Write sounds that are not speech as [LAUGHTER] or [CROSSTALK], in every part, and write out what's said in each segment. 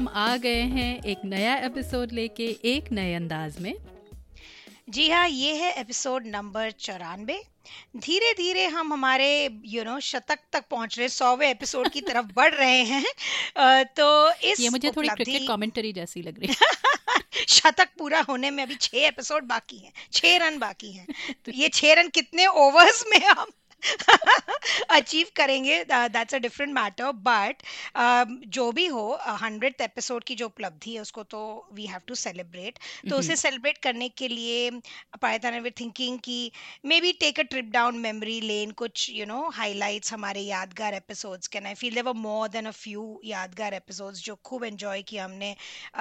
हम आ गए हैं एक नया एपिसोड लेके एक नए अंदाज में। जी हाँ ये है एपिसोड नंबर चौरानवे। धीरे धीरे हम हमारे यू नो शतक तक पहुँच रहे सौवे एपिसोड की तरफ़ [LAUGHS] बढ़ रहे हैं। तो इस ये मुझे थोड़ी क्रिकेट कमेंटरी जैसी लग रही है। [LAUGHS] शतक पूरा होने में अभी छह एपिसोड बाकी हैं छह रन बाकी हैं। [LAUGHS] तो ये छह रन कितने ओवर्स में हम अचीव करेंगे that's a different matter but जो भी हो हंड्रेड एपिसोड की जो उपलब्धि है उसको तो वी हैव टू सेलिब्रेट तो उसे सेलिब्रेट करने के लिए पायता ने थिंकिंग कि maybe take a trip down memory lane कुछ यू नो हाईलाइट्स हमारे यादगार episodes can I feel there more than a few यादगार एपिसोड्स जो खूब एंजॉय किया हमने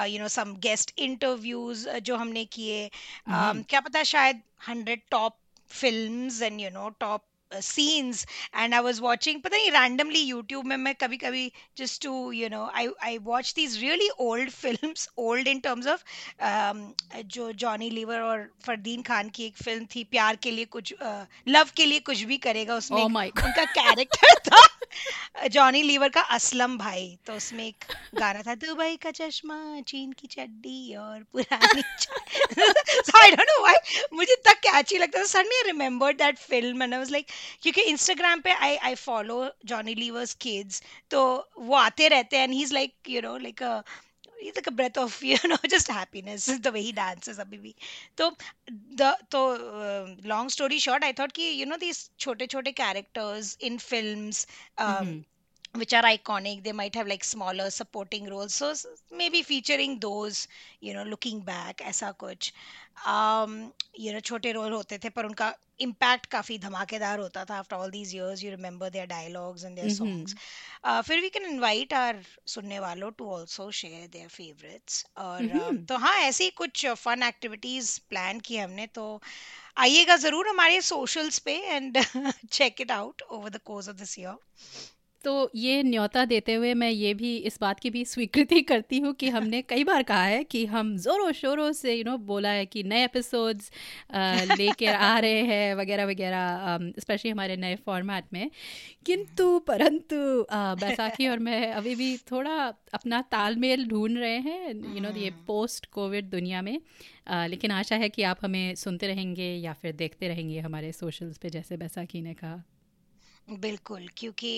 you know some guest interviews जो हमने किए क्या पता शायद hundred top films and you know top scenes and I was watching पता नहीं रैंडमली यूट्यूब में मैं कभी कभी just to you know I I watch these really old films old in terms of जो जॉनी लीवर और फरदीन खान की एक फ़िल्म थी प्यार के लिए कुछ लव uh, के लिए कुछ भी करेगा उसमें oh उनका कैरेक्टर [LAUGHS] था। जॉनी लीवर का असलम भाई तो उसमें एक गाना था, दुबई का चश्मा, चीन की चड्डी और पुरानी आई डोंट नो व्हाई मुझे तक कैची लगता था। Suddenly I remembered that film and I was like क्योंकि इंस्टाग्राम पे I I follow Johnny Lever's kids तो वो आते रहते हैं and he is like you know like he's like a breath of you know just happiness the way he dances abhi bhi तो the तो long story short I thought कि you know these छोटे छोटे characters in films um, mm-hmm. Which are iconic they might have like smaller supporting roles. So maybe featuring those you know looking back ऐसा कुछ। Um, you know छोटे role होते थे पर उनका इम्पैक्ट काफ़ी धमाकेदार होता था। After all these years you remember their dialogues and their songs फिर वी कैन इनवाइट आवर सुनने वालों to also share their favourites और uh, तो हाँ ऐसी कुछ फन एक्टिविटीज़ प्लान की हमने। तो आइएगा ज़रूर हमारे सोशल्स पे and check it out over the course of this year तो ये न्योता देते हुए मैं ये भी इस बात की भी स्वीकृति करती हूँ कि हमने [LAUGHS] कई बार कहा है कि हम ज़ोरों शोरों से यू नो बोला है कि नए एपिसोड्स [LAUGHS] लेकर आ रहे हैं वगैरह वगैरह स्पेशली हमारे नए फॉर्मेट में। किंतु परंतु बैसाखी और मैं अभी भी थोड़ा अपना तालमेल ढूंढ रहे हैं यू नो ये पोस्ट कोविड दुनिया में। आ, लेकिन आशा है कि आप हमें सुनते रहेंगे या फिर देखते रहेंगे हमारे सोशल्स पे जैसे बैसाखी ने कहा। बिल्कुल क्योंकि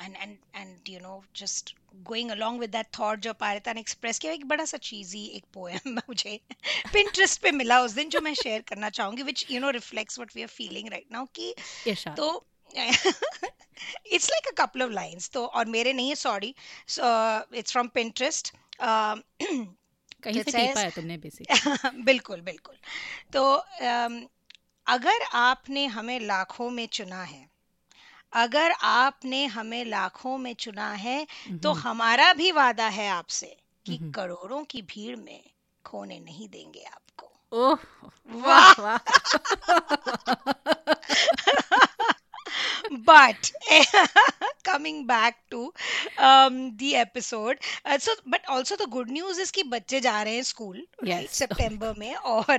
and and and you know just going along with that thought जो पारिता ने एक्सप्रेस किया एक बड़ा सा चीजी एक पोएम [LAUGHS] मुझे पिंटरेस्ट पे मिला उस दिन जो मैं शेयर करना चाहूँगी which you know reflects what we are feeling right now कि तो it's like a couple of lines तो और मेरे नहीं है sorry so it's from Pinterest कहीं से टिपा है तुमने बेसिक [LAUGHS] बिल्कुल बिल्कुल तो um, अगर आपने हमें लाखों में चुना है अगर आपने हमें लाखों में चुना है तो हमारा भी वादा है आपसे कि करोड़ों की भीड़ में खोने नहीं देंगे आपको। ओह वाह but [LAUGHS] coming back to um, the episode uh, so but also the good news is कि बच्चे जा रहे हैं स्कूल. सितंबर में और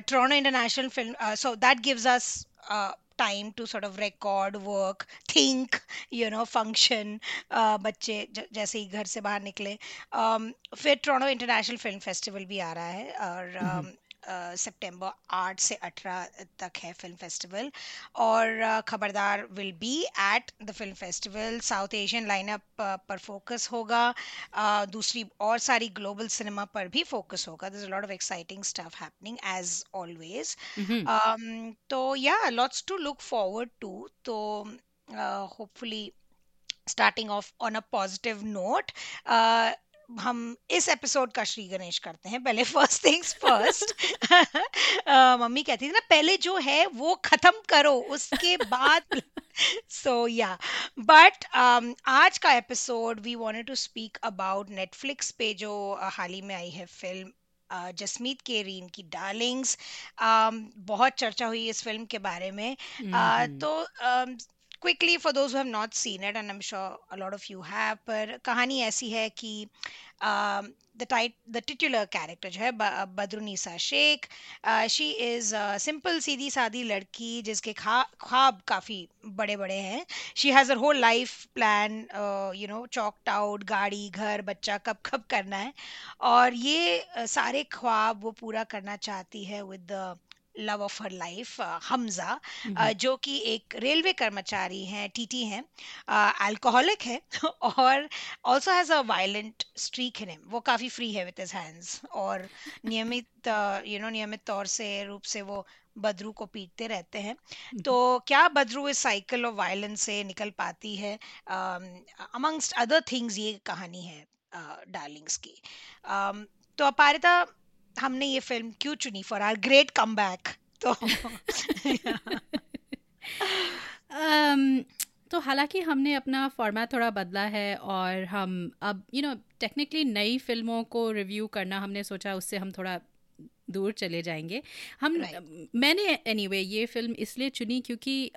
Toronto international film so that gives us uh, time to sort of record work think you know function uh, बच्चे जैसे ही घर से बाहर निकले um, फिर टोरंटो इंटरनेशनल फ़िल्म फेस्टिवल भी आ रहा है और um, सितंबर आठ से अठारह तक है फ़िल्म फेस्टिवल और Khabardaar will be at the film festival South Asian lineup पर फोकस होगा। दूसरी और सारी ग्लोबल सिनेमा पर भी फोकस होगा। This lot of exciting stuff happening as always तो या lots to look forward to तो hopefully starting off on a positive note हम इस एपिसोड का श्री गणेश करते हैं पहले फ़र्स्ट थिंग्स फ़र्स्ट मम्मी कहती थी ना पहले जो है वो खत्म करो उसके [LAUGHS] बाद सो या बट आज का episode we wanted to speak about Netflix पे जो हाल ही में आई है फ़िल्म जसमीत के रीन की डार्लिंग्स um, बहुत चर्चा हुई इस फ़िल्म के बारे में. uh, तो um, quickly for those have not seen it and I am sure a lot of you have पर कहानी ऐसी है कि the tight the titular character जो है Badrunisa Shaikh she is simple सीधी, सादी लड़की जिसके खा, ख्वाब काफ़ी बड़े बड़े हैं she has her whole life plan you know chalked out गाड़ी, घर, बच्चा कब कब करना है। और ये सारे ख्वाब वो पूरा करना चाहती है with the love of her life Hamza जो। कि एक रेलवे कर्मचारी हैं टीटी हैं अल्कोहलिक [LAUGHS] है और [LAUGHS] also has a violent streak in him वो काफ़ी फ्री है विद हिज हैंड्स और नियमित यू नो नियमित तौर से रूप से वो बदरू को पीटते रहते हैं। तो क्या बदरू इस साइकिल ऑफ़ वायलेंस से निकल पाती है? अमंगस्ट अदर थिंग्स ये कहानी है डार्लिंग्स की। तो अपारिता हमने ये फ़िल्म क्यों चुनी? For our great come back तो [LAUGHS] um, तो हालाँकि हमने अपना फॉर्मेट थोड़ा बदला है और हम अब यू नो टेक्निकली नई फ़िल्मों को रिव्यू करना हमने सोचा उससे हम थोड़ा दूर चले जाएँगे। हम right. मैंने एनी anyway, ये फ़िल्म इसलिए चुनी क्योंकि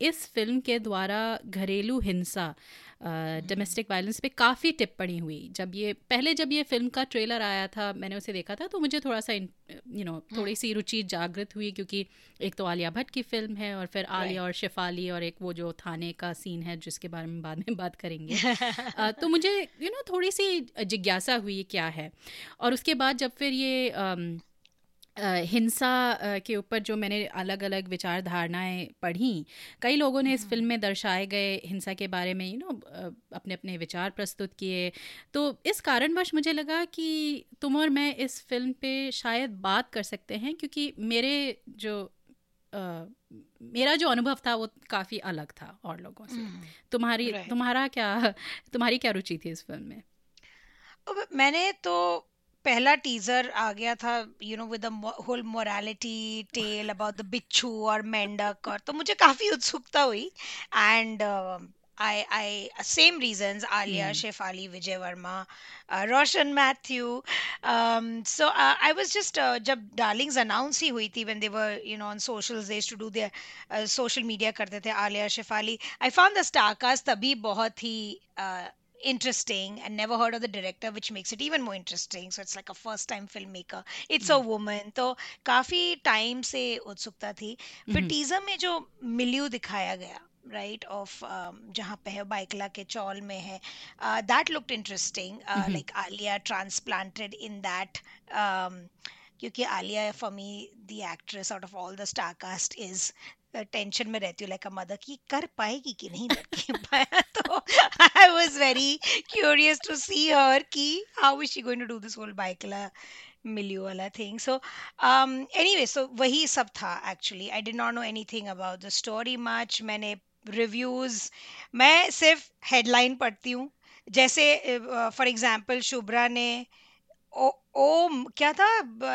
इस फ़िल्म के द्वारा घरेलू हिंसा डोमेस्टिक वायलेंस पे काफ़ी टिप्पणी हुई। जब ये पहले जब ये फ़िल्म का ट्रेलर आया था मैंने उसे देखा था तो मुझे थोड़ा सा यू नो थोड़ी सी रुचि जागृत हुई क्योंकि एक तो आलिया भट्ट की फ़िल्म है और फिर आलिया और शिफाली और एक वो जो थाने का सीन है जिसके बारे में बाद में बात करेंगे। [LAUGHS] तो मुझे यू नो थोड़ी सी जिज्ञासा हुई क्या है? और उसके बाद जब फिर ये हिंसा के ऊपर जो मैंने अलग अलग विचार धारणाएँ पढ़ी कई लोगों ने इस फ़िल्म में दर्शाए गए हिंसा के बारे में यू नो अपने अपने विचार प्रस्तुत किए। तो इस कारणवश मुझे लगा कि तुम और मैं इस फ़िल्म पे शायद बात कर सकते हैं क्योंकि मेरे जो आ, मेरा जो अनुभव था वो काफ़ी अलग था और लोगों से। तुम्हारी तुम्हारा क्या तुम्हारी क्या रुचि थी इस फ़िल्म में? मैंने तो पहला टीजर आ गया था you know with whole morality tale about the बिच्छू और मेंढक और तो मुझे काफ़ी उत्सुकता हुई। And I I same reasons Alia Shefali Vijay Varma Roshan Mathew so I was just जब डार्लिंग्स अनाउंस ही हुई थी when they were you know on social to do there social media करते थे Alia Shefali I found the star cast तभी बहुत ही uh, interesting and never heard of the director which makes it even more interesting so it's like a first time filmmaker it's mm. a woman तो काफी time से उत्सुकता थी फिर teaser में जो मिल्यू दिखाया गया राइट ऑफ जहाँ पे है बाइकला के चौल में है that looked interesting like Alia transplanted in that क्योंकि Alia for me the actress out of all the star cast is tension में रहती हूँ लाइक अ मदर की कर पाएगी कि नहीं [LAUGHS] तो I was very curious to see her कि how is she going to do this whole Byculla milieu वाला थिंग सो एनीवे सो वही सब था actually I did not know anything about the story much मैंने reviews मैं सिर्फ़ headline पढ़ती हूँ. जैसे फॉर एग्ज़ाम्पल शुभ्रा ने ओ, ओम क्या था?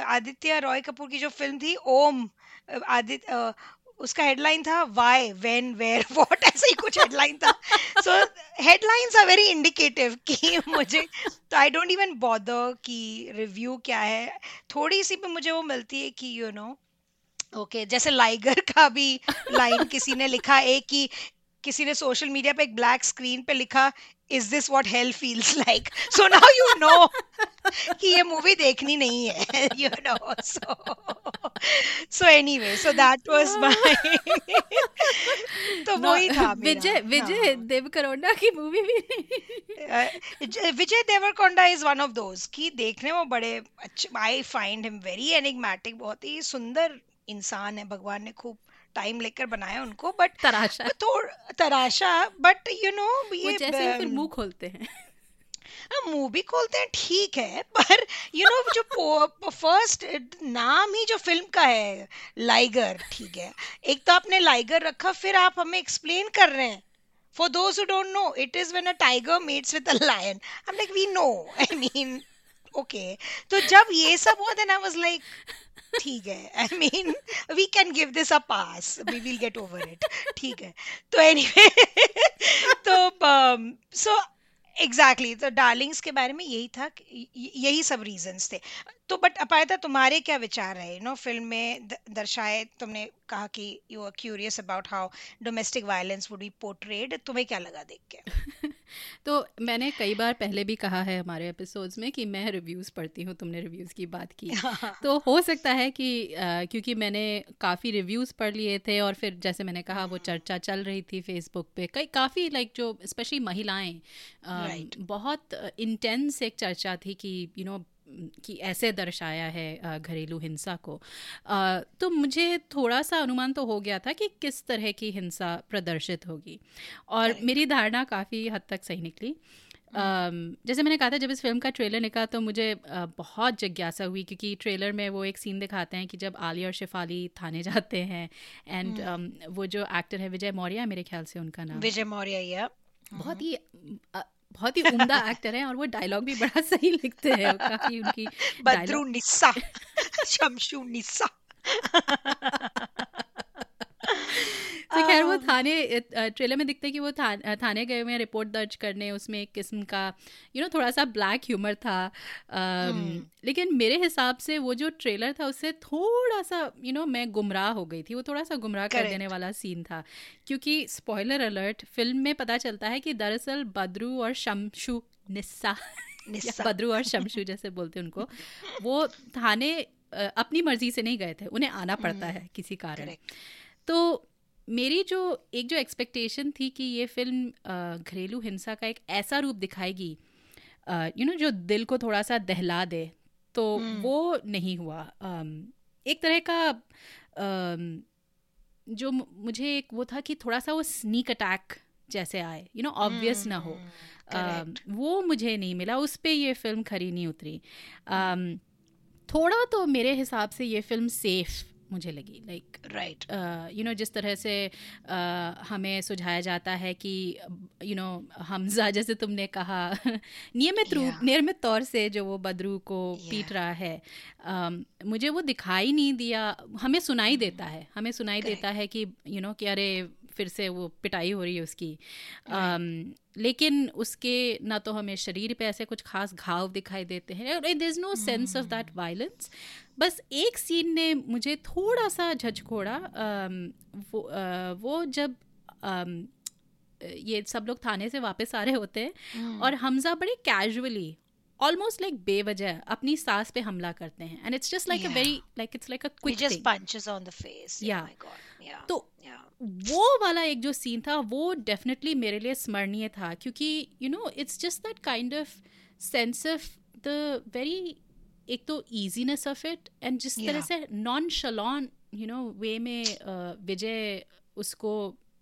आदित्य रॉय कपूर की जो फ़िल्म थी ओम आदित्य उसका हेडलाइन था वाई वेन वेयर वॉट ऐसा ही कुछ हेडलाइन था। So headlines are very indicative कि मुझे तो आई डोंट इवन बॉदर कि रिव्यू क्या है। थोड़ी सी भी मुझे वो मिलती है कि यू नो ओके जैसे लाइगर [LAUGHS] का भी लाइन किसी ने लिखा, एक कि किसी ने सोशल मीडिया पे एक ब्लैक स्क्रीन पे लिखा is this what hell feels like so now you know कि ये मूवी देखनी नहीं है you know so so anyway so that was my तो वही था विजय विजय देवरकोंडा की मूवी भी Vijay Deverakonda is one of those कि देखने में बड़े अच्छे I find him very enigmatic बहुत ही सुंदर इंसान है भगवान ने खूब टाइम लेकर बनाया उनको बट तराशा। तो तराशा बट यू नो ये जैसे फिर मुँह खोलते हैं। मुँह भी खोलते हैं ठीक है पर यू you नो know, जो फ़र्स्ट नाम ही जो फ़िल्म का है लाइगर ठीक है। एक तो आपने लाइगर रखा फिर आप हमें एक्सप्लेन कर रहे हैं। For those who don't know it is when a tiger mates with a lion i'm like we know i mean okay तो जब ये सब हुआ then i was like ठीक है I mean we can give this a pass we will get over it ठीक है। तो एनीवे तो सो एग्जैक्टली exactly, तो डार्लिंग्स के बारे में यही था यही सब रीजंस थे। तो बट अपायता तुम्हारे क्या विचार है यू नो फ़िल्म में दर्शाए तुमने कहा कि you are curious about how domestic violence would be portrayed तुम्हें क्या लगा देख के? तो मैंने कई बार पहले भी कहा है हमारे एपिसोड्स में कि मैं रिव्यूज़ पढ़ती हूँ तुमने रिव्यूज़ की बात की [LAUGHS] तो हो सकता है कि आ, क्योंकि मैंने काफ़ी रिव्यूज़ पढ़ लिए थे और फिर जैसे मैंने कहा वो चर्चा चल रही थी फेसबुक पे कई काफ़ी लाइक जो स्पेशली महिलाएँ right. बहुत इंटेंस एक चर्चा थी कि यू you नो know, कि ऐसे दर्शाया है घरेलू हिंसा को। तो मुझे थोड़ा सा अनुमान तो हो गया था कि किस तरह की हिंसा प्रदर्शित होगी। और मेरी धारणा काफ़ी हद तक सही निकली। Uh, जैसे मैंने कहा था जब इस फ़िल्म का ट्रेलर निकला तो मुझे बहुत जिज्ञासा हुई क्योंकि ट्रेलर में वो एक सीन दिखाते हैं कि जब आलिया और शिफाली थाने [LAUGHS] जाते हैं एंड um, वो जो एक्टर है विजय मौर्य मेरे ख्याल से उनका नाम। विजय मौर्य या बहुत ही बहुत ही उम्दा एक्टर हैं और वो डायलॉग भी बड़ा सही लिखते हैं। काफ़ी उनकी [LAUGHS] बद्रू निस्सा शमशू निस्सा। [LAUGHS] तो खैर वो थाने ट्रेलर में दिखते कि वो था, थाने गए हुए हैं रिपोर्ट दर्ज करने उसमें एक किस्म का यू you नो know, थोड़ा सा ब्लैक ह्यूमर था hmm. लेकिन मेरे हिसाब से वो जो ट्रेलर था उससे थोड़ा सा यू you नो know, मैं गुमराह हो गई थी। वो थोड़ा सा गुमराह कर देने वाला सीन था। क्योंकि स्पॉयलर अलर्ट फ़िल्म में पता चलता है कि दरअसल बद्रू और शमशु निस्सा [LAUGHS] बद्रू और शमशु जैसे बोलते हैं उनको वो थाने अपनी मर्ज़ी से नहीं गए थे। उन्हें आना पड़ता है किसी कारण। तो मेरी जो एक जो एक्सपेक्टेशन थी कि ये फ़िल्म घरेलू हिंसा का एक ऐसा रूप दिखाएगी यू नो जो दिल को थोड़ा सा दहला दे तो hmm. वो नहीं हुआ। एक तरह का जो मुझे एक वो था कि थोड़ा सा वो स्नीक अटैक जैसे आए यू नो ऑब्वियस ना हो। uh, वो मुझे नहीं मिला उस पर ये फ़िल्म खरी नहीं उतरी। um, थोड़ा तो मेरे हिसाब से ये फ़िल्म सेफ़ मुझे लगी लाइक राइट यू नो जिस तरह से uh, हमें सुझाया जाता है कि यू नो हमजा जैसे तुमने कहा [LAUGHS] नियमित रूप yeah. नियमित तौर से जो वो बदरू को yeah. पीट रहा है um, मुझे वो दिखाई नहीं दिया हमें सुनाई mm-hmm. देता है हमें सुनाई देता है कि यू you नो know, कि अरे फिर से वो पिटाई हो रही है उसकी um, लेकिन उसके ना तो हमें शरीर पे ऐसे कुछ खास घाव दिखाई देते हैं there is no sense of that violence बस एक सीन ने मुझे थोड़ा सा झकझोड़ा वो आ, वो जब आ, ये सब लोग थाने से वापस आ रहे होते हैं hmm. और हमजा बड़े कैजुअली ऑलमोस्ट लाइक बेवजह अपनी सास पे हमला करते हैं। And it's just like a very like it's like a quick just punches on the face या तो वो वाला एक जो सीन था वो डेफिनेटली मेरे लिए स्मरणीय था। क्योंकि you know it's just that kind of sense of the very एक तो ईजीनेस ऑफ़ इट एंड जिस yeah. तरह से nonchalant you know way में विजय उसको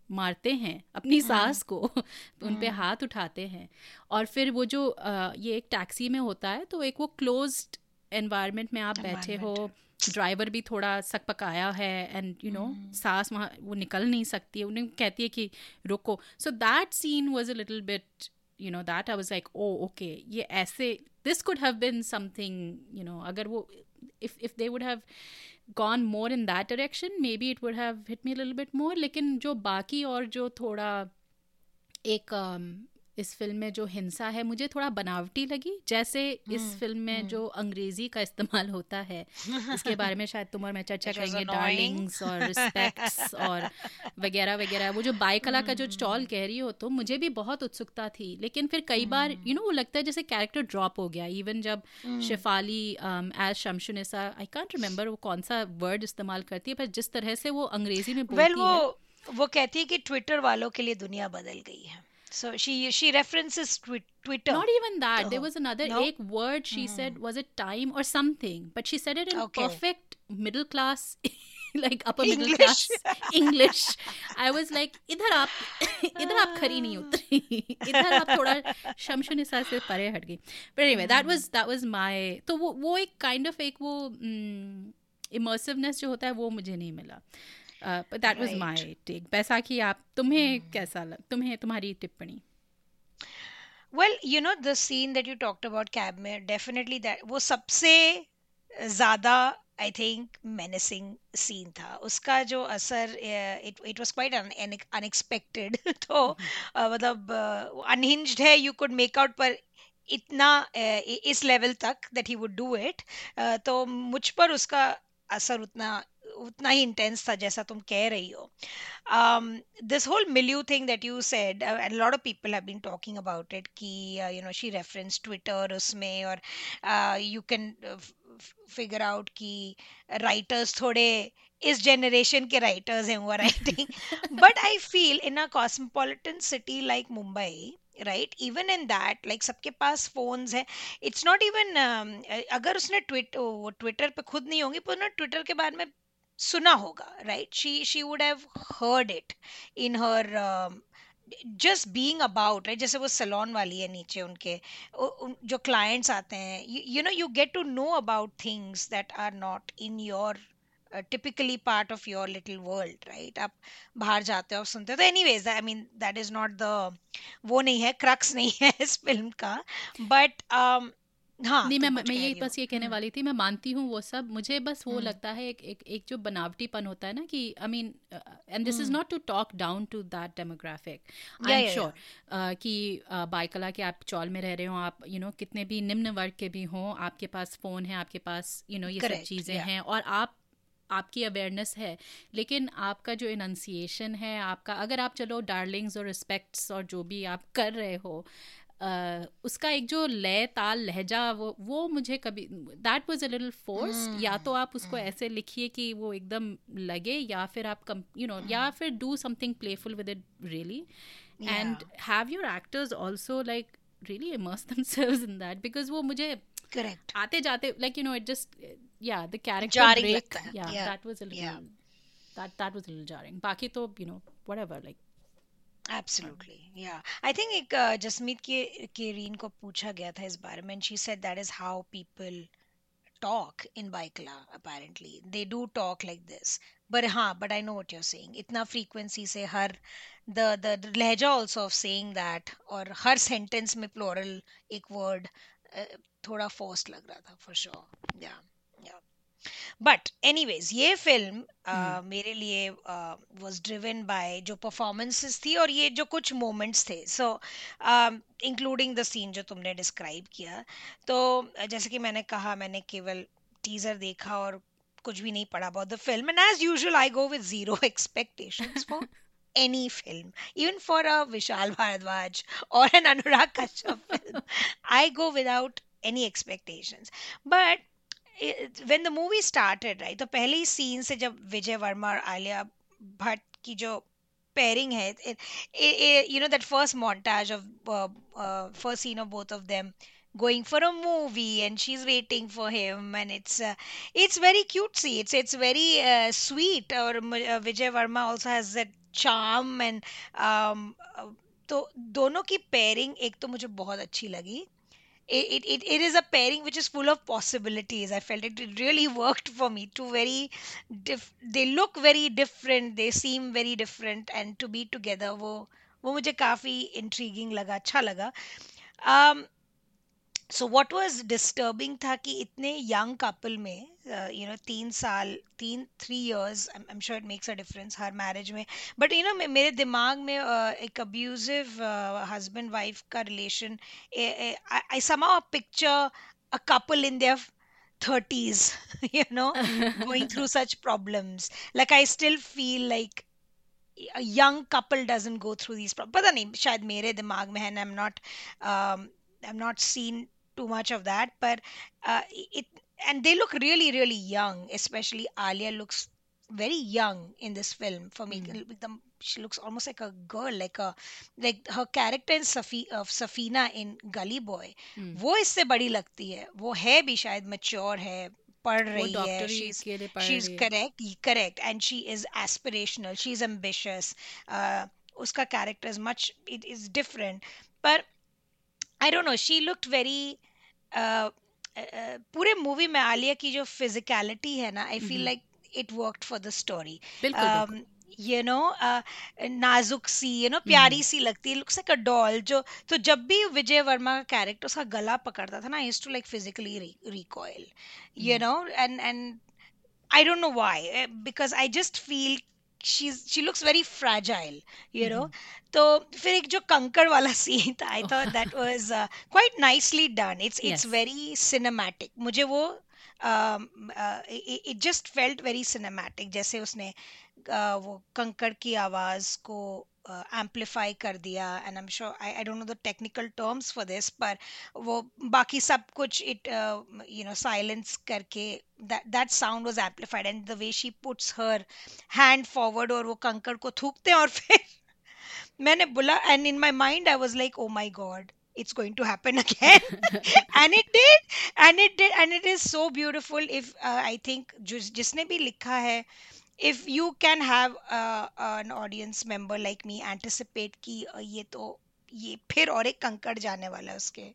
मारते हैं अपनी हाँ। सास को तो उन पे हाँ। हाथ उठाते हैं और फिर वो जो ये एक टैक्सी में होता है तो एक वो क्लोज्ड एनवायरनमेंट में आप बैठे हो ड्राइवर भी थोड़ा सक पकाया है एंड यू नो सास वहाँ वो निकल नहीं सकती है उन्हें कहती है कि रुको so that scene was a little bit you know that i was like oh okay yeah essay this could have been something you know agar wo, if if they would have gone more in that direction maybe it would have hit me a little bit more. Lekin jo baki or jo thoda ek um, इस film में जो हिंसा है मुझे थोड़ा बनावटी लगी। जैसे इस हम्म, फ़िल्म में हम्म। जो अंग्रेज़ी का इस्तेमाल होता है इसके बारे में शायद तुम और मैं चर्चा करेंगे। डार्लिंग्स और रिस्पेक्ट्स और वगैरह वगैरह। वो जो बाय कला का जो स्टॉल हम्म। कह रही हो तो मुझे भी बहुत उत्सुकता थी। लेकिन फिर कई बार यू नो वो लगता है जैसे कैरेक्टर ड्रॉप हो गया। इवन जब Shefali as Shamshunnisa I can't remember वो कौन सा वर्ड इस्तेमाल करती है पर जिस तरह से वो अंग्रेज़ी में बोलती well, वो, है। वो कहती है कि ट्विटर वालों के लिए दुनिया बदल गई है। So she she references twi- Twitter. Not even that. Oh. There was another no? ek word she mm. said was it time or something, but she said it in okay. perfect middle class. [LAUGHS] like upper English. middle class [LAUGHS] English. I was like, इधर आप [LAUGHS] इधर आप खरी नहीं उतरी इधर आप थोड़ा शमशु निसा से परे हट गई but anyway that was that was my तो वो वो एक kind of एक वो immersiveness जो होता है वो मुझे नहीं मिला But that was my take Baisakhi आप तुम्हें hmm. कैसा लग तुम्हें तुम्हारी टिप्पणी? Well you know the scene that you talked about cab में definitely that वो सबसे ज़्यादा आई थिंक मेनेसिंग सीन था। उसका जो असर it it was quite unexpected तो uh, मतलब अनहिंज्ड है यू कुड मेक आउट पर इतना इस लेवल तक that he would do it तो मुझ पर उसका असर उतना उतना ही इंटेंस था जैसा तुम कह रही हो। This whole milieu thing that you said and lot of people have been talking about it कि you know she reference Twitter उसमें और यू कैन फिगर आउट कि राइटर्स थोड़े इस जनरेशन के राइटर्स हैं वो writing but I feel in a cosmopolitan city like Mumbai right even in that like सबके पास फोन्स है. इट्स नॉट इवन अगर उसने ट्विट ट्विटर पे खुद नहीं होंगी पर ट्विटर के बारे में सुना होगा right she she would have heard it in her just being about right जैसे वो सलोन वाली है नीचे उनके जो क्लाइंट्स आते हैं you know you get to know about things that are not in your typically part of your little world right आप बाहर जाते हो सुनते हो तो anyways I mean that is not the वो नहीं है क्रक्स नहीं है [LAUGHS] इस फ़िल्म का बट हाँ नहीं मैं मैं यही बस ये कहने हम्म। वाली थी मैं मानती हूँ वो सब। मुझे बस वो हम्म। लगता है एक एक एक जो बनावटीपन होता है ना कि I mean and this is not to talk down to that demographic I am sure कि बाइकला के आप चौल में रह रहे हो आप यू you नो know, कितने भी निम्न वर्ग के भी हों आपके पास फ़ोन है आपके पास यू you नो know, ये सब चीज़ें हैं और आप आपकी अवेयरनेस है लेकिन आपका जो इनंसिएशन है आपका अगर आप चलो डार्लिंग्स और रिस्पेक्ट्स और जो भी आप कर रहे हो Uh, उसका एक जो लय ताल लहजा वो वो मुझे कभी that was a little force या तो आप उसको hmm. ऐसे लिखिए कि वो एकदम लगे या फिर आप कम यू नो या hmm. फिर do something playful with it really and have your actors also like really immerse themselves in that because वो मुझे करेक्ट आते जाते like you know it just yeah the character jarring break yeah, yeah, that was a little yeah. that that was a little jarring baki to you know whatever like Absolutely, yeah. I think एक जसमीत के के reign को पूछा गया था इस बारे में she said that is how people talk in Baikla apparently. They do talk like this. But हाँ, but I know what you're saying. इतना frequency से हर the, the लहजा also of saying that और हर sentence में plural एक word uh, थोड़ा forced लग रहा था for sure. Yeah. But anyways ये फ़िल्म uh, मेरे लिए वाज ड्रिवन बाय जो परफॉर्मेंसेस थी और ये जो कुछ मोमेंट्स थे सो इंक्लूडिंग द सीन जो तुमने डिस्क्राइब किया तो जैसे कि मैंने कहा मैंने केवल टीजर देखा और कुछ भी नहीं पढ़ा about the film and as usual I go with zero expectations for any film, even for a Vishal Bharadwaj or an Anurag Kashyap film. [LAUGHS] I go without any expectations. But when the movie started right तो पहले ही scene से जब विजय वर्मा और आलिया भट्ट की जो you know that first montage of uh, uh, first scene of both of them going for a movie and she's waiting for him and it's uh, it's very cutesy it's it's very uh, sweet or uh, Vijay Verma also has that charm and um, तो दोनों की pairing एक तो मुझे बहुत अच्छी लगी it, it, it is a pairing which is full of possibilities i felt it, it really worked for me two very diff, they look very different they seem very different and to be together वो वो मुझे काफी intriguing लगा अच्छा लगा um, so what was disturbing था कि इतने यंग कपल में यू नो तीन साल तीन three years I am sure it makes a difference her marriage में. बट यू नो मेरे दिमाग में uh, एक अब्यूजिव हस्बैंड वाइफ का relation I somehow picture a couple in their 30s you know going [LAUGHS] through such problems. Like i still feel like a young couple doesn't go through these problems पता नहीं शायद मेरे दिमाग में है I'm not um, I'm not seen too much of that but uh, it and they look really really young especially alia looks very young in this film for me mm. she looks almost like a girl like a like her character in Safi, of Safina in Gully Boy mm. वो इससे बड़ी लगती है वो है भी शायद mature है पढ़ रही है she's she's correct correct and she is aspirational she's ambitious uh, उसका character is much it is different but I don't know she looked very पूरे मूवी में आलिया की जो फिजिकलिटी है ना I feel like it work for the story you know नाजुक सी you know प्यारी सी लगती है लुक्स लाइक अ डॉल जो तो जब भी विजय वर्मा का कैरेक्टर उसका गला पकड़ता था ना used to like physically recoil you know and and I don't know why because I just just feel she's she looks very fragile you mm. तो फिर एक जो कंकड़ वाला सीन था I thought that was quite nicely done it's it's very cinematic मुझे वो it just felt very cinematic जैसे उसने uh, वो कंकड़ की आवाज़ को एम्पलीफाई कर दिया and I am sure I I don't know the technical terms for this पर वो बाकी सब कुछ इट यू नो साइलेंस करके that that sound was amplified and the way she puts her hand forward और वो कंकड़ को थूकते हैं और फिर मैंने बोला and in my mind I was like oh my god it's going to happen again and it did and it did and it is so beautiful if uh, I think जिस जिसने भी लिखा है if you can have uh, an audience member like me anticipate कि uh, ये तो ये फिर और एक कंकड़ जाने वाला है उसके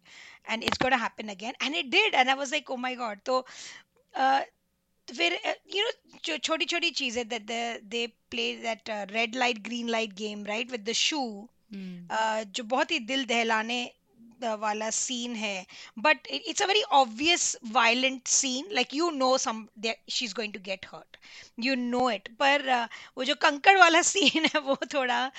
and it's gonna happen again and it did and I was like oh my god तो uh, फिर यू नो छोटी छोटी चीज़ें that they play that red light green light game right with the shoe Hmm. जो बहुत ही दिल दहलाने uh, वाला सीन है. But it's a very obvious violent scene like you know some she is going to get hurt you know it पर वो जो कंकड़ वाला सीन है, [LAUGHS] वो थोड़ा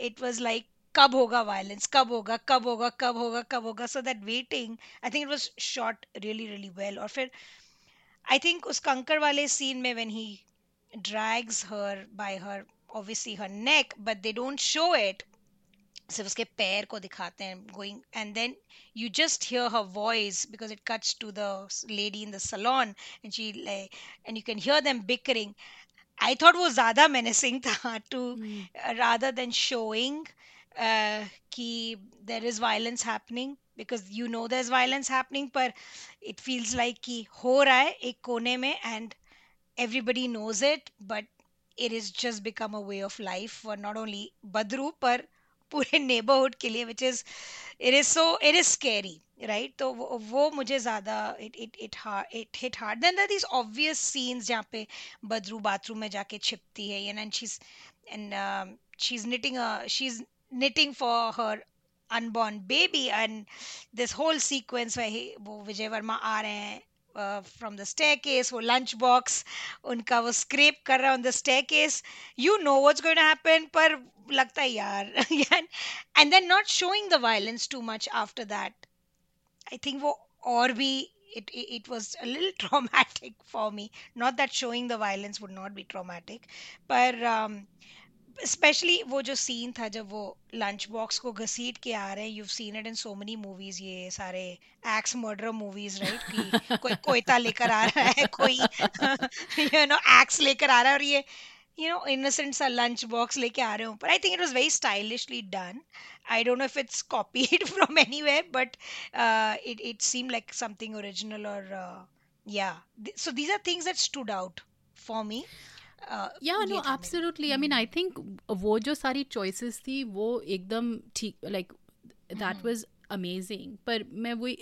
इट वाज लाइक कब होगा वायलेंस कब होगा? कब होगा? कब होगा? कब होगा? So that waiting I think it was shot really really well और फिर आई थिंक उस कंकड़ वाले सीन में when he drags her by her obviously her neck, but they don't show it. सिर्फ़ उसके पैर को दिखाते हैं going and then you just hear her voice because it cuts to the lady in the salon and she and you can hear them bickering I thought वो ज़्यादा menacing था to rather than showing कि there is violence happening because you know there is violence happening पर it feels like कि हो रहा है एक कोने में and everybody knows it but it is just become a way of life for not only Badru पर पूरे नेबरहुड के लिए which is it is so it is scary right तो वो, वो मुझे ज़्यादा it it hard than that is obvious scenes जहाँ पे बदरू बाथरूम में जाके छिपती है and and she's and knitting she is knitting for her unborn baby and this whole sequence वही वो विजय वर्मा आ रहे हैं from the staircase वो lunch box उनका वो scrape कर रहा है on the staircase you know what's going to happen पर लगता है यार and then not showing the violence too much after that I think वो और भी it, it it was a little traumatic for me not that showing the violence would not be traumatic पर um, specially वो जो scene था जब वो lunch box को घसीट के आ रहे हैं you seen it in so many movies ये सारे एक्स मर्डर मूवीज़ राइट कि कोई कोयता लेकर आ रहा है, कोई यू नो एक्स लेकर आ रहा है और ये यू नो इनोसेंट सा लंच बॉक्स लेके आ रहे हो पर I think it was very stylishly done I don't know if it's copied from anywhere but it it seem like something original और या so these are things that stood out for me या no absolutely I mean I think वो जो सारी choices थी वो एकदम ठीक लाइक दैट वाज अमेजिंग पर मैं वही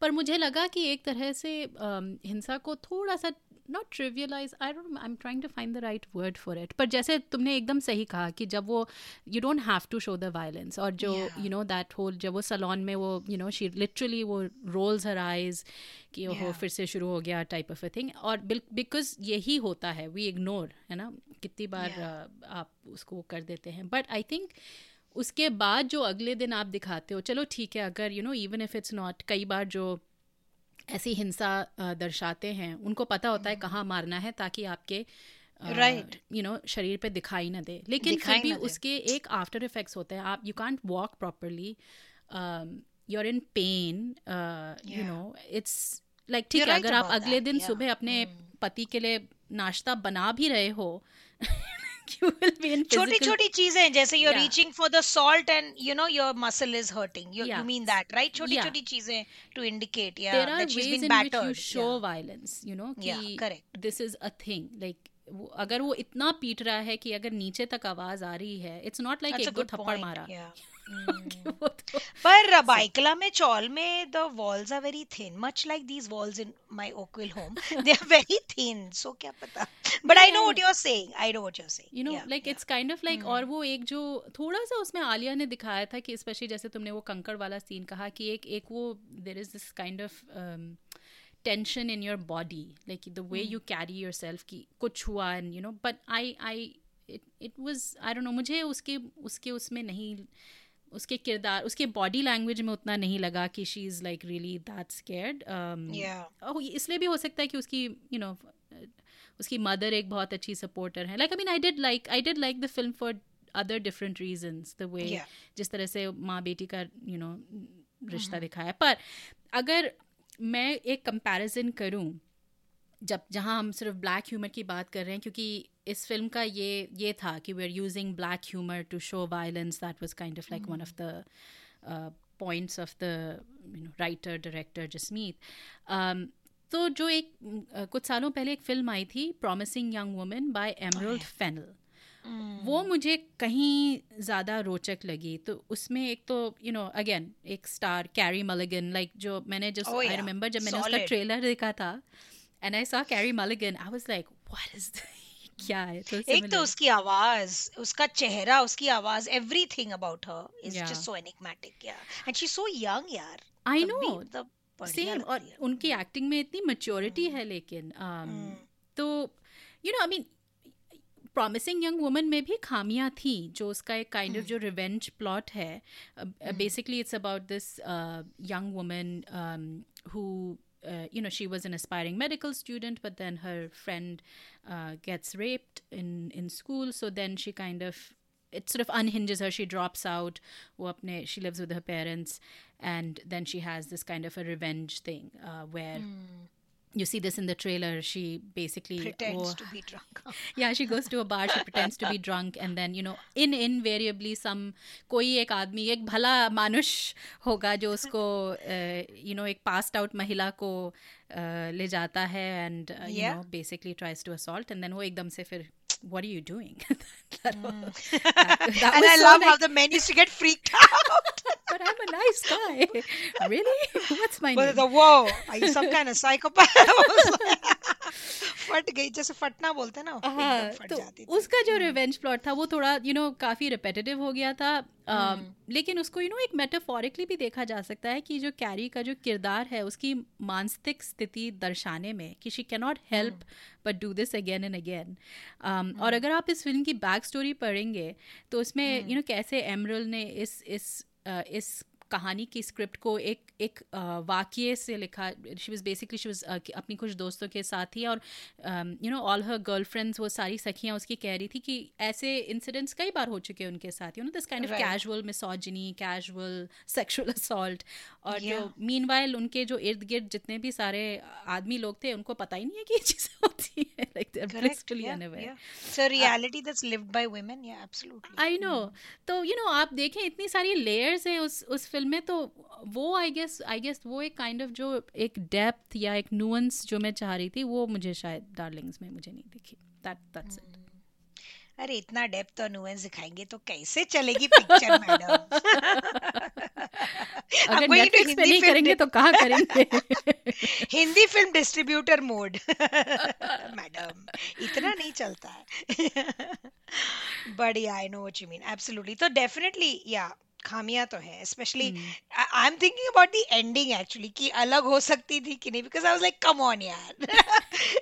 पर मुझे लगा कि एक तरह से um, हिंसा को थोड़ा सा not trivialize I don't I am trying to find the right word for it पर जैसे तुमने एकदम सही कहा कि जब वो you don't have to show the violence और जो यू नो दैट होल जब वो सलोन में वो यू नो शी लिटरली वो रोल्स हर आइज़ कि ओहो Yeah. फिर से शुरू हो गया टाइप ऑफ़ अ थिंग और बिकॉज़ यही होता है वी इग्नोर है ना? कितनी बार Yeah. uh, आप उसको कर देते हैं. बट आई थिंक उसके बाद जो अगले दिन आप दिखाते हो चलो ठीक है अगर you know even if it's not कई बार जो ऐसी हिंसा दर्शाते हैं। उनको पता होता है कहाँ मारना है ताकि आपके राइट यू नो शरीर पे दिखाई ना दे। लेकिन फिर भी उसके एक आफ्टर इफेक्ट्स होते हैं। आप you can't walk properly you are in pain you know it's like ठीक है अगर आप अगले दिन सुबह अपने Hmm. पति के लिए नाश्ता बना भी रहे हो छोटी छोटी चीज़ें जैसे you're reaching for the salt and you know your muscle is hurting छोटी छोटी चीज़ें to indicate show violence you know correct this is a thing like वो, अगर वो इतना पीट रहा है कि अगर नीचे तक आवाज़ आ रही है इट्स नॉट लाइक एक गुड थप्पड़ मारा। yeah. तो [LAUGHS] पर [LAUGHS] बाइकला में चौल में the walls are very thin much like these walls in my Oakville home they are very thin so क्या पता? But I know what you are saying I know what you are saying you know like it's kind of like और वो एक जो थोड़ा सा उसमें आलिया ने दिखाया था कि स्पेशली जैसे तुमने वो कंकड़ वाला सीन कहा कि एक एक वो there is this kind of tension in your body like the way you carry yourself की कुछ हुआ and you know but I I it it I don't know मुझे उसके उसके उसमें नहीं उसके किरदार उसके बॉडी लैंग्वेज में उतना नहीं लगा कि she is like really that scared इसलिए भी हो सकता है कि उसकी यू you नो know, उसकी मदर एक बहुत अच्छी सपोर्टर है। Like I mean I did like I did like the film for other different reasons the way जिस तरह से माँ बेटी का यू नो रिश्ता mm-hmm. दिखाया। पर अगर मैं एक कंपैरिजन करूँ जब जहाँ हम सिर्फ़ ब्लैक ह्यूमर की बात कर रहे हैं क्योंकि इस फ़िल्म का ये ये था कि we are using black humour to show violence that was kind of like one of the points of the you know writer director Jasmeet तो जो एक uh, कुछ सालों पहले एक फ़िल्म आई थी Promising Young Woman by Emerald Fennell वो मुझे कहीं ज़्यादा रोचक लगी। तो उसमें एक तो यू नो अगेन एक स्टार कैरी मलिगन लाइक जो मैंने जो आई रिमेम्बर जब मैंने उसका ट्रेलर देखा था। And I saw Carey Mulligan I was like what is क्या है तो एक तो उसकी आवाज़ उसका चेहरा उसकी आवाज़ everything about her is just so enigmatic या एंड शी सो यंग यार आई नो सेम और उनकी एक्टिंग में इतनी मैच्योरिटी hmm. है लेकिन um, hmm. तो you know I mean Promising Young Woman में भी खामियाँ थी जो उसका एक काइंड ऑफ़ hmm. जो रिवेंज प्लॉट है. Basically it's about this young woman who uh, you know she was an aspiring medical student but then her friend uh, gets raped in in school. So then she kind of it sort of unhinges her. She drops out. she lives with her parents. And then she has this kind of a revenge thing uh, where mm you see this in the trailer she basically pretends oh, to be drunk [LAUGHS] yeah she goes to a bar she pretends to be drunk and then you know in invariably some koi ek aadmi ek bhala manush hoga jo usko uh, you know ek passed out mahila ko uh, le jata hai and uh, yeah. you know basically tries to assault and then wo ekdam se fir what are you doing? [LAUGHS] that, mm. that, [LAUGHS] that and I so love like, how the men used to get freaked [LAUGHS] out. but I'm a nice guy. really? What's my but name? The, whoa, are you some kind of psychopath? फट गई जैसे फटना बोलते ना हाँ, तो जाती उसका जो रिवेंज प्लॉट था वो थोड़ा यू you नो know, काफ़ी रिपेटेटिव हो गया था। Uh, लेकिन उसको यू नो एक मेटाफोरिकली भी देखा जा सकता है कि जो कैरी का जो किरदार है उसकी मानसिक स्थिति दर्शाने में कि she can not help but do this again and again और अगर आप इस फ़िल्म की बैक स्टोरी पढ़ेंगे तो उसमें यू नो कैसे एमरल ने इस इस इस कहानी की स्क्रिप्ट को एक एक वाक्य से लिखा she was basically she was अपनी कुछ दोस्तों के साथ ही और you know all her girl friends वो सारी सखियाँ उसकी कह रही थी कि ऐसे इंसिडेंट्स कई बार हो चुके हैं उनके साथ you know this kind of casual misogyny casual sexual assault और yeah. जो मीन उनके जो इर्द गिर्द जितने भी सारे आदमी लोग थे उनको पता ही नहीं है कि ये चीज़ें होती है like they are blissfully unaware so reality that's lived by women या एब्सोल्युटली आई नो तो यू नो आप देखें इतनी सारी लेयर्स हैं उस उस फ़िल्म में तो वो आई गेस आई गेस वो एक काइंड kind ऑफ़ of जो एक डेप्थ या एक नुअंस जो मैं चाह रही थी वो मुझे शायद डार्लिंग्स में मुझे नहीं दिखी। दैट दैट्स इट अरे इतना डेप्थ और नुएंस दिखाएँगे तो कैसे चलेगी पिक्चर मैडम [LAUGHS] [LAUGHS] अगर नेटफ्लिक्स पे नहीं करेंगे तो कहाँ करेंगे? [LAUGHS] Hindi film distributor mode madam इतना नहीं चलता है। बढ़िया I know what you mean absolutely तो डेफिनेटली या खामियाँ तो है specially I am thinking about the ending actually कि अलग हो सकती थी कि नहीं because I was like come on यार.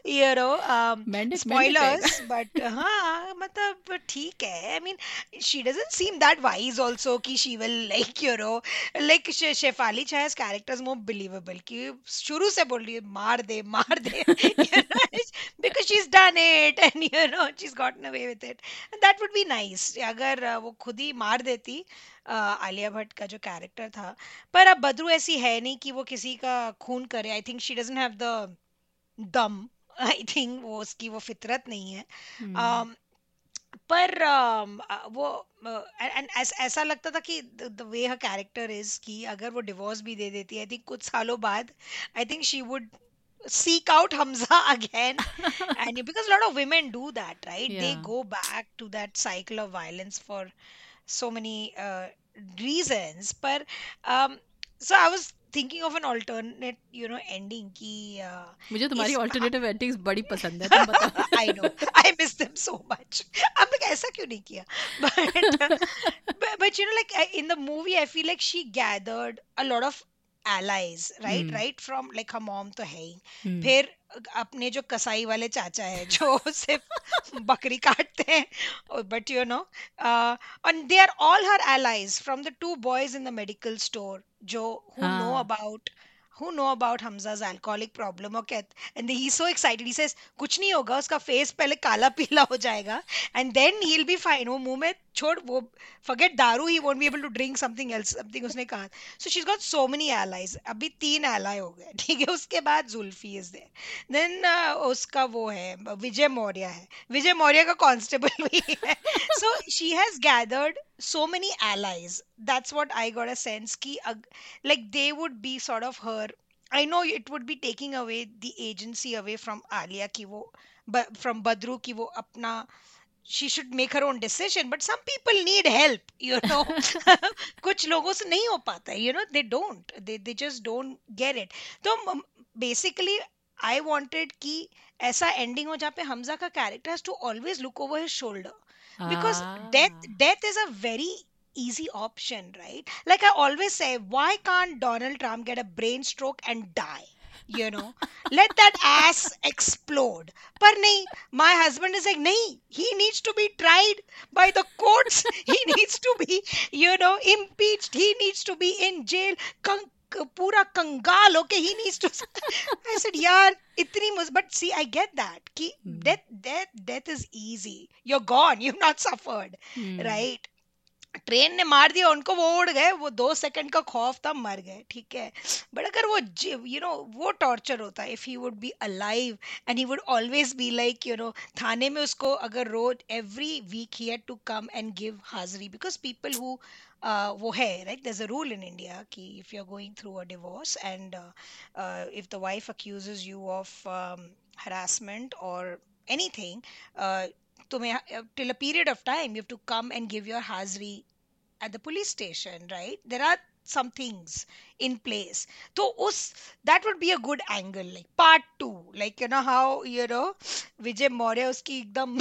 यू नो स्पॉयलर्स बट हाँ मतलब ठीक है I mean she doesn't seem that wise also कि she will like you know like Shefali character is more believable कि शुरू से बोल रही है मार दे मार दे. [LAUGHS] Because she's done it [LAUGHS] and you know she's gotten away with it. And that would be nice अगर वो खुद ही मार देती आलिया भट्ट का जो कैरेक्टर था पर अब बद्रू ऐसी है नहीं कि वो किसी का खून करे I think she doesn't have the दम आई थिंक वो उसकी वो फितरत नहीं है hmm. पर वो एंड ऐसा लगता था कि the way her character is कि अगर वो डिवोर्स भी दे देती आई थिंक कुछ सालों बाद I think she would seek out Hamza [LAUGHS] again. and [LAUGHS] because a lot of women do that, right? Yeah. They go back to that cycle of violence for so many uh, reasons but um, so i was thinking of an alternate you know ending ki uh, मुझे तुम्हारी alternative endings बड़ी पसंद है तुम बताओ I know I miss them so much अब like ऐसा क्यों नहीं किया but, uh, but but you know like in the movie I feel like she gathered a allies right right from like her mom तो है ही। hmm. फिर अपने जो कसाई वाले चाचा है जो [LAUGHS] सिर्फ़ बकरी काटते हैं but you know and they are all her allies from the two boys in the medical store जो who. Know about who know about Hamza's alcoholic problem और cath and he so excited he says कुछ नहीं होगा उसका face पहले काला पीला हो जाएगा and then he will be fine वो मुँह में छोड़, वो फॉरगेट दारू he won't be able to drink something else something उसने कहा। So she got so many allies अभी तीन एलाय हो गए, ठीक है? उसके बाद जुल्फी इज़ देयर देन उसका वो है, विजय मौर्य है। विजय मौर्य का कांस्टेबल भी है। So she has gathered so many allies that's what I got a sense की like they would be sort of her I know it would be taking away the agency away from Alia की वो from Badru की वो अपना she should make her own decision but some people need help you know कुछ लोगों से नहीं हो पाता है you know they don't they they just don't get it तो basically I wanted कि ऐसा ending हो जहाँ पे हमजा का character has to always look over his shoulder because death Ah. death is a very easy option right like i always say why can't donald trump get a brain stroke and die you know let that ass explode but nahi my husband is like nahi he needs to be tried by the courts he [LAUGHS] needs to be you know impeached he needs to be in jail Kang- पूरा कंगाल होके he needs to I said यार इतनी मुस but see I get that कि Hmm. death death death is easy you're gone you've not suffered Hmm. Right train ने मार दिया उनको वो उड़ गए वो दो सेकंड का खौफ था मर गए ठीक है। बट अगर वो यू नो वो टॉर्चर होता if he would be alive and he would always be like you know थाने में उसको अगर रोज every week he had to come and give हाजिरी बिकॉज़ पीपल हु वो है right there's a rule in India कि going through a divorce and uh, uh, if the wife accuses you of um, harassment or anything uh, तुम्हें uh, till a period of time you have to come and give your hazri at the police station right there are some things in place. So us that would be a good angle like part 2 like you know how you know vijay maurya uski ekdam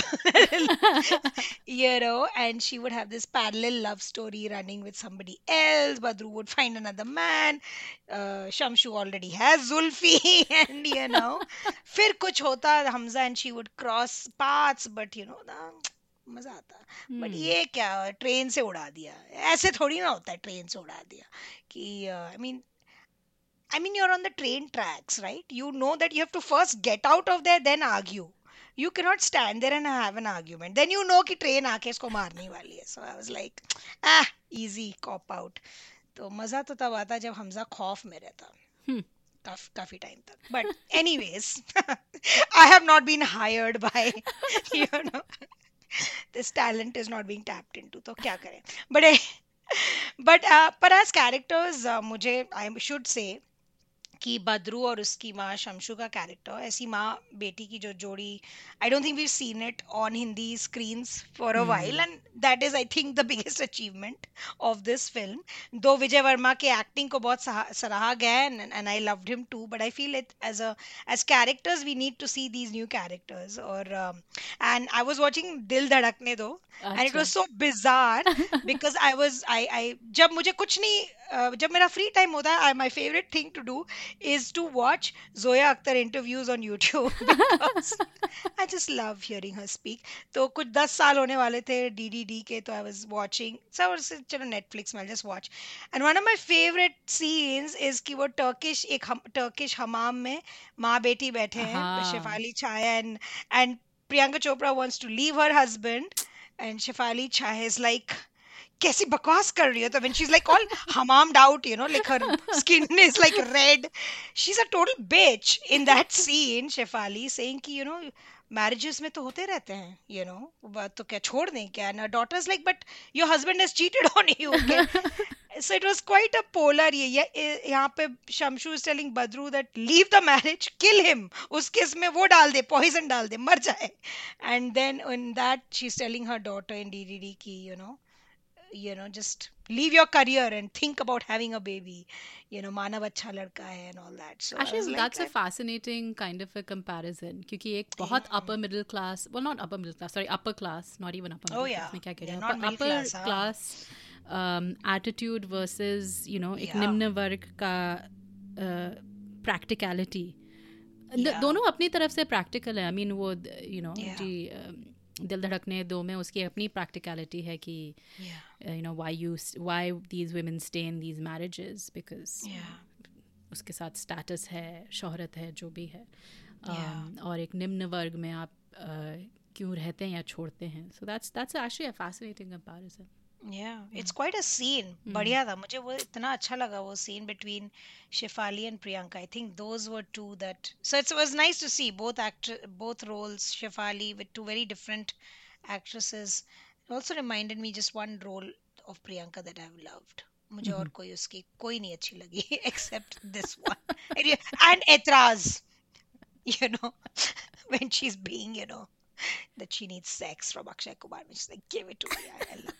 [LAUGHS] you know and she would have this parallel love story running with somebody else. Badru would find another man. Uh, shamshu already has zulfi [LAUGHS] and you know fir kuch hota hamza and she would cross paths but you know the मज़ा आता but Hmm. ये क्या train से उड़ा दिया ऐसे थोड़ी ना होता है ट्रेन से उड़ा दिया कि I mean I mean, you're on the train tracks, right? You know that you have to first get out of there, then argue. You cannot stand there and have an argument. Then you know कि train आके इसको मारने वाली है. So I was like, ah, easy cop out. तो मज़ा तो तब आता जब हमजा खौफ में रहता Hmm. काफ, काफ़ी टाइम तक but anyways I have not been hired by you know this talent is not being tapped into तो क्या करें? बट बट [LAUGHS] पर एज कैरेक्टर्स मुझे आई शुड से कि बद्रू और उसकी माँ शमशु का कैरेक्टर ऐसी माँ बेटी की जो जोड़ी I don't think we seen it on Hindi screens for a while and that is I think the biggest achievement of this film though Vijay Varma के एक्टिंग को बहुत सराहा गया है and I loved him too but I feel it as a as characters we need to see these new characters और and I was watching Dil Dhadakne Do and it was so bizarre because I was I I जब मुझे कुछ नहीं जब मेरा free time होता है my favourite thing to do is to watch Zoya Akhtar interviews on YouTube [LAUGHS] because I just love hearing her speak. तो कुछ दस साल होने वाले थे DDD के तो I was watching. So I was चलो Netflix में I'll just watch. And one of my favorite scenes is कि वो Turkish एक हम, Turkish हमाम में माँ बेटी बैठे हैं हाँ Shefali Chaya and and Priyanka Chopra wants to leave her husband and Shefali Chaya is like कैसी बकवास कर रही हो तो when she's like all hummed out you know like her skin is like red she's a total bitch in that scene Shefali saying कि you know marriages में तो होते रहते हैं you know बात तो क्या छोड़ दें क्या her daughter's like but your husband has cheated on you okay? so it was quite a polar ये ये- यहाँ पे Shamshu is telling Badru that leave the marriage kill him उसके इसमें वो डाल दे poison डाल दे मर जाए and then in that she's telling her daughter in DDD की you know you know just leave your career and think about having a baby you know manav अच्छा लड़का है and all that so I was Actually, like that's a I- fascinating kind of a comparison क्योंकि एक बहुत yeah. upper middle class well not upper middle class sorry upper class not even upper oh middle class yeah मैं क्या कह रही yeah हूँ not upper middle upper class हाँ class attitude versus you know एक Yeah. निम्न वर्ग का प्रैक्टिकलिटी Yeah. दोनों अपनी तरफ से प्रैक्टिकल है आई मीन वो यू नो Yeah. जी अ, दिल धड़कने दो में उसकी अपनी प्रैक्टिकलिटी है कि you know why you why these women stay in these marriages Yeah. उसके साथ स्टेटस है शोहरत है जो भी है। Um, और एक निम्न वर्ग में आप uh, क्यों रहते हैं या छोड़ते हैं। So that's that's actually a fascinating comparison Yeah, it's quite a scene. बढ़िया था मुझे वो इतना अच्छा लगा वो scene between Shefali and Priyanka. I think those were two that. So it was nice to see both actor both roles. Shefali with two very different actresses. It also reminded me just one role of Priyanka that I've loved. मुझे और कोई उसकी कोई नहीं अच्छी लगी [LAUGHS] except this one. And yeah, and Etraz, [LAUGHS] you know, [LAUGHS] when she's being, you know, that she needs sex from Akshay Kumar, which is like, give it to me. I, I love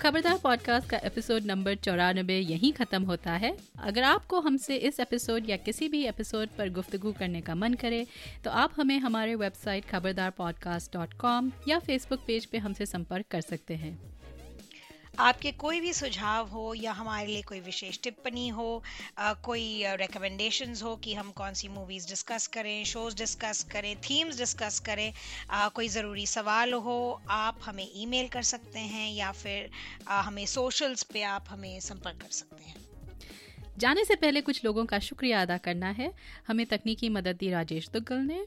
Khabardar podcast का episode number चौरानबे यहीं ख़त्म होता है। अगर आपको हमसे इस एपिसोड या किसी भी एपिसोड पर गुफ्तगु करने का मन करे तो आप हमें हमारे website Khabardar podcast dot com या फेसबुक पेज पे हमसे संपर्क कर सकते हैं। आपके कोई भी सुझाव हो या हमारे लिए कोई विशेष टिप्पणी हो अ, कोई रिकमेंडेशन हो कि हम कौन सी मूवीज़ डिस्कस करें शोज़ डिस्कस करें थीम्स डिस्कस करें अ, कोई ज़रूरी सवाल हो आप हमें ईमेल कर सकते हैं या फिर अ, हमें सोशल्स पे आप हमें संपर्क कर सकते हैं। जाने से पहले कुछ लोगों का शुक्रिया अदा करना है। हमें तकनीकी मदद दी राजेश दुग्गल ने।